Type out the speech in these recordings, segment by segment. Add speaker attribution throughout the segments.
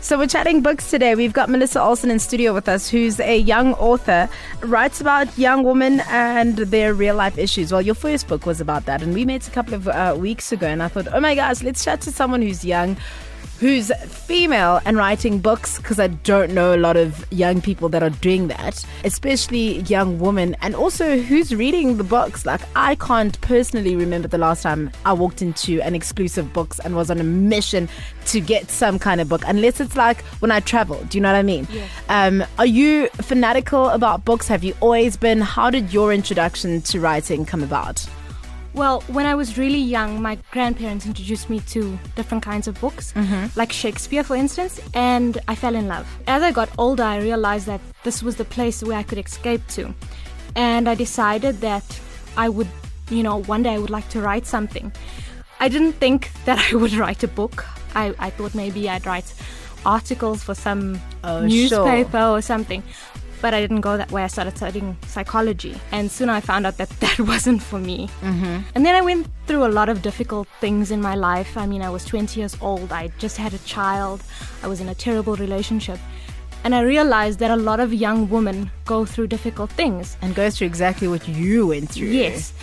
Speaker 1: So we're chatting books today. We've got Melissa Olsen in studio with us, who's a young author, writes about young women and their real life issues. Well, your first book was about that, and we met a couple of uh, weeks ago, and I thought, oh my gosh, let's chat to someone who's young, who's female and writing books because I don't know a lot of young people that are doing that, especially young women, and also who's reading the books. Like, I can't personally remember the last time I walked into an exclusive books and was on a mission to get some kind of book, unless it's like when I travel. Do you know what I mean?
Speaker 2: Yeah.
Speaker 1: Um, are you fanatical about books? Have you always been? How did your introduction to writing come about?
Speaker 2: Well, when I was really young, my grandparents introduced me to different kinds of books, mm-hmm. like Shakespeare, for instance, and I fell in love. As I got older, I realized that this was the place where I could escape to. And I decided that I would, you know, one day I would like to write something. I didn't think that I would write a book. I, I thought maybe I'd write articles for some
Speaker 1: Oh, sure.
Speaker 2: newspaper or something. But I didn't go that way. I started studying psychology. And soon I found out that that wasn't for me. Mm-hmm. And then I went through a lot of difficult things in my life. I mean, I was 20 years old. I just had a child. I was in a terrible relationship. And I realized that a lot of young women go through difficult things.
Speaker 1: And go through exactly what you went through.
Speaker 2: Yes.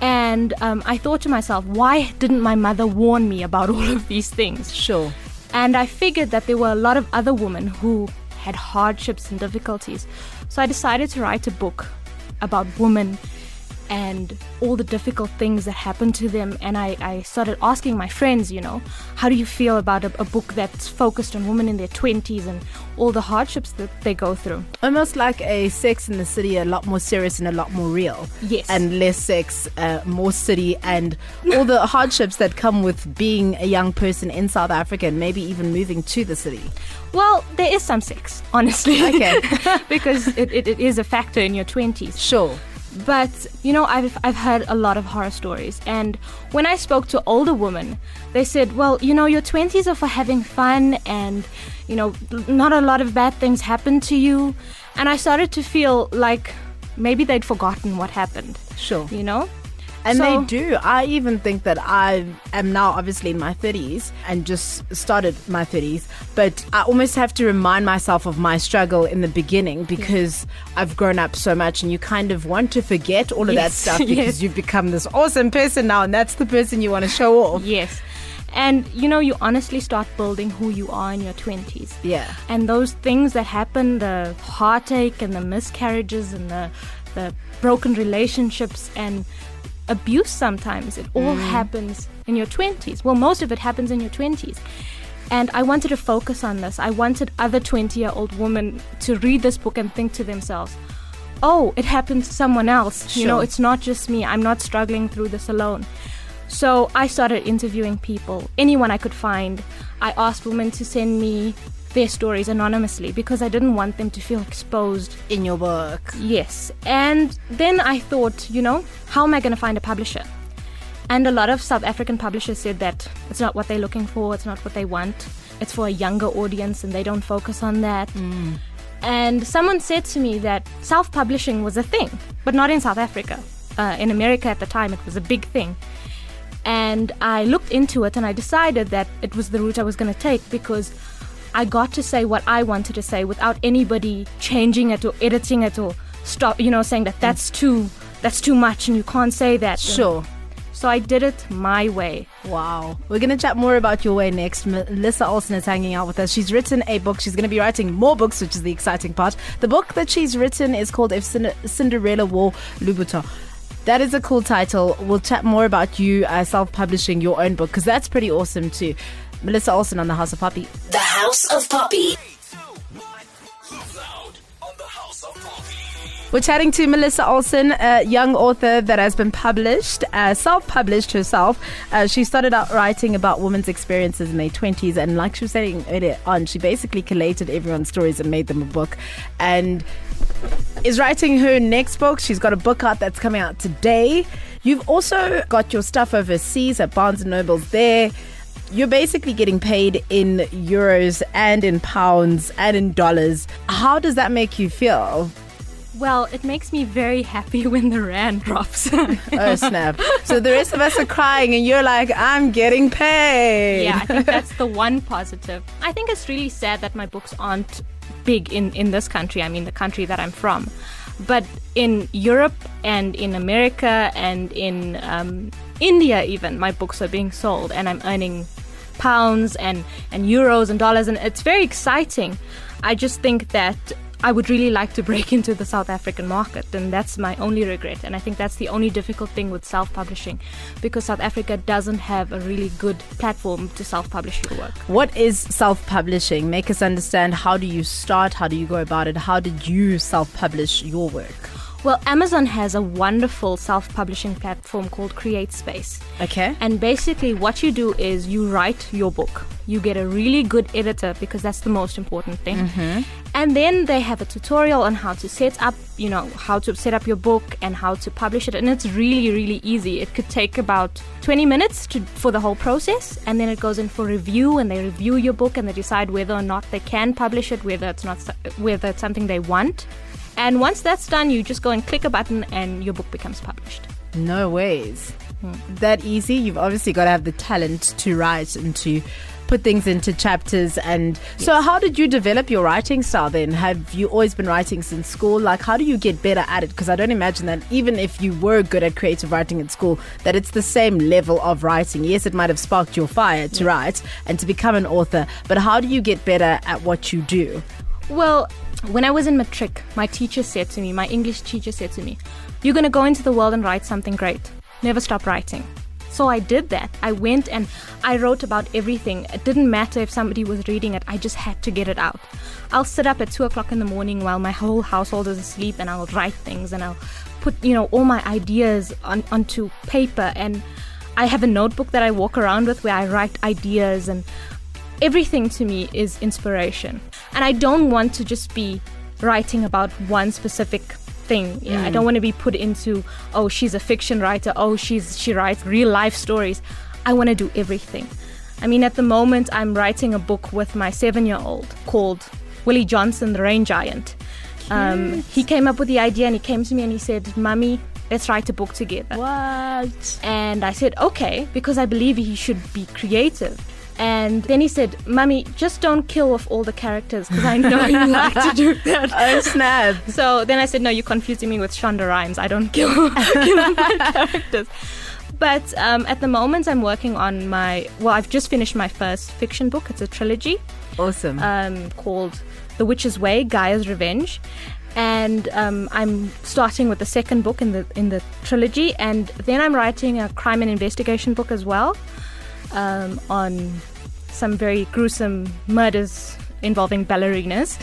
Speaker 2: And um, I thought to myself, why didn't my mother warn me about all of these things?
Speaker 1: Sure.
Speaker 2: And I figured that there were a lot of other women who had hardships and difficulties. So I decided to write a book about women and all the difficult things that happen to them. And I, I started asking my friends, you know, how do you feel about a, a book that's focused on women in their 20s and all the hardships that they go through?
Speaker 1: Almost like a Sex in the City, a lot more serious and a lot more real.
Speaker 2: Yes.
Speaker 1: And less sex, uh, more city, and all the hardships that come with being a young person in South Africa and maybe even moving to the city.
Speaker 2: Well, there is some sex, honestly.
Speaker 1: Okay.
Speaker 2: because it, it, it is a factor in your 20s.
Speaker 1: Sure.
Speaker 2: But you know, I've I've heard a lot of horror stories, and when I spoke to older women, they said, "Well, you know, your twenties are for having fun, and you know, not a lot of bad things happen to you." And I started to feel like maybe they'd forgotten what happened.
Speaker 1: Sure.
Speaker 2: You know,
Speaker 1: And
Speaker 2: So-
Speaker 1: they do. I even think that I am now obviously in my 30s and just started my 30s, but I almost have to remind myself of my struggle in the beginning because I've grown up so much and you kind of want to forget all of that stuff because
Speaker 2: yes.
Speaker 1: you've become this awesome person now and that's the person you want to show off.
Speaker 2: yes, and you know, you honestly start building who you are in your twenties.
Speaker 1: Yeah.
Speaker 2: and those things that happen the heartache and the miscarriages and the the broken relationships and abuse sometimes. It all mm. happens in your 20s well most of it happens in your 20s and i wanted to focus on this. I wanted other 20 year old women to read this book and think to themselves oh it happened to someone else. You know it's not just me. I'm not struggling through this alone. So I started interviewing people, anyone I could find. I asked women to send me their stories anonymously because I didn't want them to feel exposed.
Speaker 1: In your book.
Speaker 2: Yes. And then I thought, you know, how am I going to find a publisher? And a lot of South African publishers said that it's not what they're looking for, it's not what they want. It's for a younger audience and they don't focus on that. And someone said to me that self publishing was a thing, but not in South Africa. Uh, in America at the time, it was a big thing. And I looked into it and I decided that it was the route I was going to take because I got to say what I wanted to say without anybody changing it or editing it or stop, you know, saying that that's too that's too much and you can't say that.
Speaker 1: Sure.
Speaker 2: So I did it my way.
Speaker 1: Wow. We're going to chat more about your way next. Melissa Olsen is hanging out with us. She's written a book. She's going to be writing more books, which is the exciting part. The book that she's written is called If Cinderella Wore Louboutin. That is a cool title. We'll chat more about you uh, self publishing your own book because that's pretty awesome too. Melissa Olsen on the House of Poppy.
Speaker 3: The House of Poppy.
Speaker 1: We're chatting to Melissa Olsen, a young author that has been published, uh, self published herself. Uh, she started out writing about women's experiences in their 20s, and like she was saying earlier on, she basically collated everyone's stories and made them a book. And is writing her next book. She's got a book out that's coming out today. You've also got your stuff overseas at Barnes and Noble's there. You're basically getting paid in euros and in pounds and in dollars. How does that make you feel?
Speaker 2: Well, it makes me very happy when the rand drops.
Speaker 1: Oh, snap. So the rest of us are crying, and you're like, I'm getting paid.
Speaker 2: yeah, I think that's the one positive. I think it's really sad that my books aren't big in, in this country. I mean, the country that I'm from. But in Europe and in America and in um, India, even, my books are being sold and I'm earning pounds and, and euros and dollars, and it's very exciting. I just think that I would really like to break into the South African market, and that's my only regret. And I think that's the only difficult thing with self publishing because South Africa doesn't have a really good platform to self publish your work.
Speaker 1: What is self publishing? Make us understand how do you start? How do you go about it? How did you self publish your work?
Speaker 2: Well, Amazon has a wonderful self publishing platform called CreateSpace.
Speaker 1: Okay.
Speaker 2: And basically, what you do is you write your book. You get a really good editor because that's the most important thing. Mm-hmm. And then they have a tutorial on how to set up, you know, how to set up your book and how to publish it. And it's really, really easy. It could take about 20 minutes to, for the whole process. And then it goes in for review and they review your book and they decide whether or not they can publish it, whether it's not, whether it's something they want. And once that's done, you just go and click a button and your book becomes published.
Speaker 1: No ways. That easy? You've obviously got to have the talent to write and to put things into chapters. And so, how did you develop your writing style then? Have you always been writing since school? Like, how do you get better at it? Because I don't imagine that even if you were good at creative writing at school, that it's the same level of writing. Yes, it might have sparked your fire to write and to become an author, but how do you get better at what you do?
Speaker 2: Well, when I was in matric, my teacher said to me, my English teacher said to me, You're going to go into the world and write something great. Never stop writing. So I did that. I went and I wrote about everything. It didn't matter if somebody was reading it, I just had to get it out. I'll sit up at two o'clock in the morning while my whole household is asleep and I'll write things and I'll put, you know, all my ideas on, onto paper. And I have a notebook that I walk around with where I write ideas and everything to me is inspiration. And I don't want to just be writing about one specific thing. Yeah, I don't want to be put into oh she's a fiction writer, oh she's she writes real life stories. I want to do everything. I mean at the moment I'm writing a book with my 7-year-old called Willie Johnson the Rain Giant. Um, he came up with the idea and he came to me and he said, "Mummy, let's write a book together."
Speaker 1: What?
Speaker 2: And I said, okay, because I believe he should be creative. And then he said, Mummy, just don't kill off all the characters because I know you like to do that.
Speaker 1: Oh, snap.
Speaker 2: So then I said, no, you're confusing me with Shonda Rhimes. I don't kill, kill off my characters. But um, at the moment, I'm working on my, well, I've just finished my first fiction book. It's a trilogy
Speaker 1: Awesome.
Speaker 2: um, called The Witch's Way, Gaia's Revenge. And um, I'm starting with the second book in the in the trilogy, and then I'm writing a crime and investigation book as well, um, on some very gruesome murders involving ballerinas,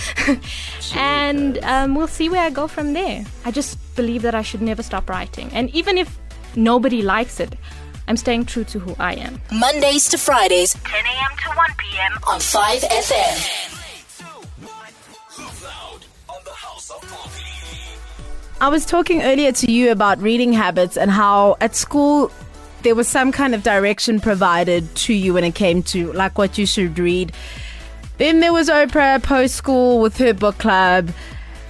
Speaker 2: and um, we'll see where I go from there. I just believe that I should never stop writing, and even if nobody likes it, I'm staying true to who I am.
Speaker 3: Mondays to Fridays
Speaker 4: 10 a.m. to 1 p.m.
Speaker 3: on 5FM.
Speaker 1: I was talking earlier to you about reading habits and how at school there was some kind of direction provided to you when it came to like what you should read. Then there was Oprah post school with her book club.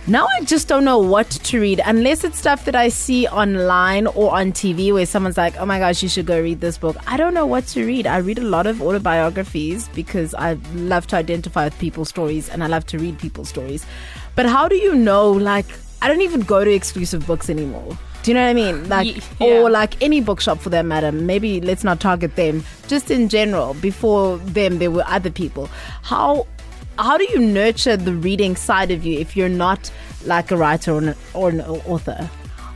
Speaker 1: Now I just don't know what to read unless it's stuff that I see online or on TV where someone's like, "Oh my gosh, you should go read this book." I don't know what to read. I read a lot of autobiographies because I love to identify with people's stories and I love to read people's stories. But how do you know like I don't even go to exclusive books anymore. Do you know what I mean? Like,
Speaker 2: yeah.
Speaker 1: or like any bookshop for that matter. Maybe let's not target them. Just in general, before them, there were other people. How how do you nurture the reading side of you if you're not like a writer or an, or an author?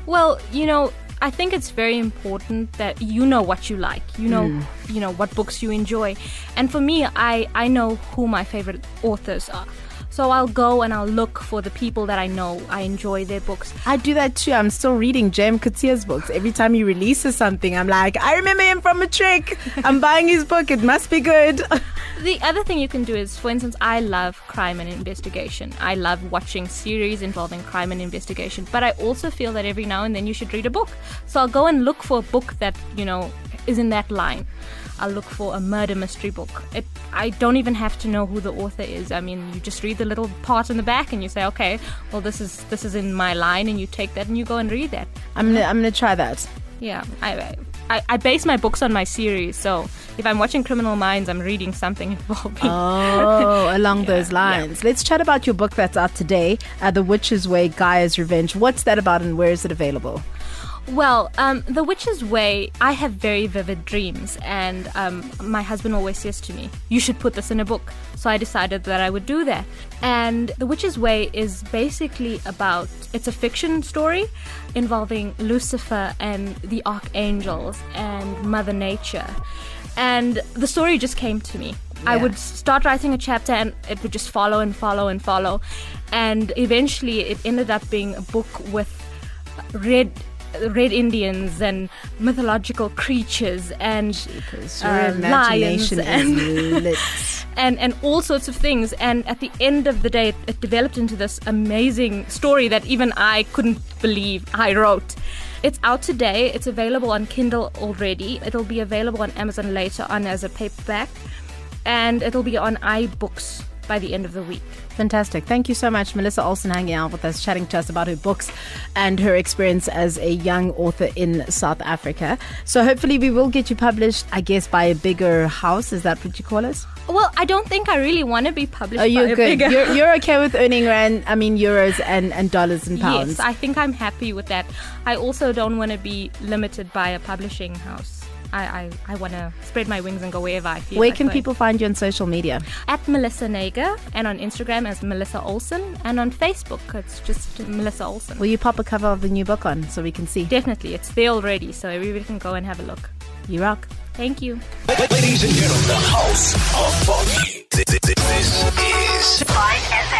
Speaker 2: Well, you know, I think it's very important that you know what you like. You know, mm. you know what books you enjoy. And for me, I I know who my favorite authors are. So I'll go and I'll look for the people that I know I enjoy their books.
Speaker 1: I do that too. I'm still reading Jem Katir's books. Every time he releases something, I'm like, I remember him from a trick. I'm buying his book. It must be good.
Speaker 2: The other thing you can do is, for instance, I love crime and investigation. I love watching series involving crime and investigation. But I also feel that every now and then you should read a book. So I'll go and look for a book that, you know, is in that line. I'll look for a murder mystery book. It, I don't even have to know who the author is. I mean, you just read the little part in the back and you say, okay, well, this is this is in my line, and you take that and you go and read that.
Speaker 1: I'm gonna I'm gonna try that.
Speaker 2: Yeah, I, I, I base my books on my series. So if I'm watching Criminal Minds, I'm reading something involving.
Speaker 1: Oh, along those lines. Let's chat about your book that's out today, uh, The Witch's Way, Gaia's Revenge. What's that about and where is it available?
Speaker 2: Well, um, The Witch's Way, I have very vivid dreams, and um, my husband always says to me, You should put this in a book. So I decided that I would do that. And The Witch's Way is basically about it's a fiction story involving Lucifer and the archangels and Mother Nature. And the story just came to me. I would start writing a chapter and it would just follow and follow and follow. And eventually it ended up being a book with red red Indians and mythological creatures and uh, lions and and and all sorts of things. And at the end of the day, it, it developed into this amazing story that even I couldn't believe I wrote. It's out today. It's available on Kindle already. It'll be available on Amazon later on as a paperback, and it'll be on iBooks by the end of the week.
Speaker 1: Fantastic. Thank you so much, Melissa Olsen, hanging out with us, chatting to us about her books and her experience as a young author in South Africa. So, hopefully, we will get you published, I guess, by a bigger house. Is that what you call it?
Speaker 2: Well, I don't think I really want to be published.
Speaker 1: Oh, you're good.
Speaker 2: bigger-
Speaker 1: You're, you're okay with earning rand, I mean, euros and, and dollars and pounds.
Speaker 2: Yes, I think I'm happy with that. I also don't want to be limited by a publishing house. I, I, I want to spread my wings and go wherever I feel
Speaker 1: Where
Speaker 2: like
Speaker 1: can
Speaker 2: going.
Speaker 1: people find you on social media?
Speaker 2: At Melissa Nager and on Instagram as Melissa Olsen and on Facebook it's just Melissa Olsen.
Speaker 1: Will you pop a cover of the new book on so we can see?
Speaker 2: Definitely, it's there already, so everybody can go and have a look.
Speaker 1: You rock.
Speaker 2: Thank you.
Speaker 4: Ladies and gentlemen, the house of funky. This is
Speaker 3: 5FM.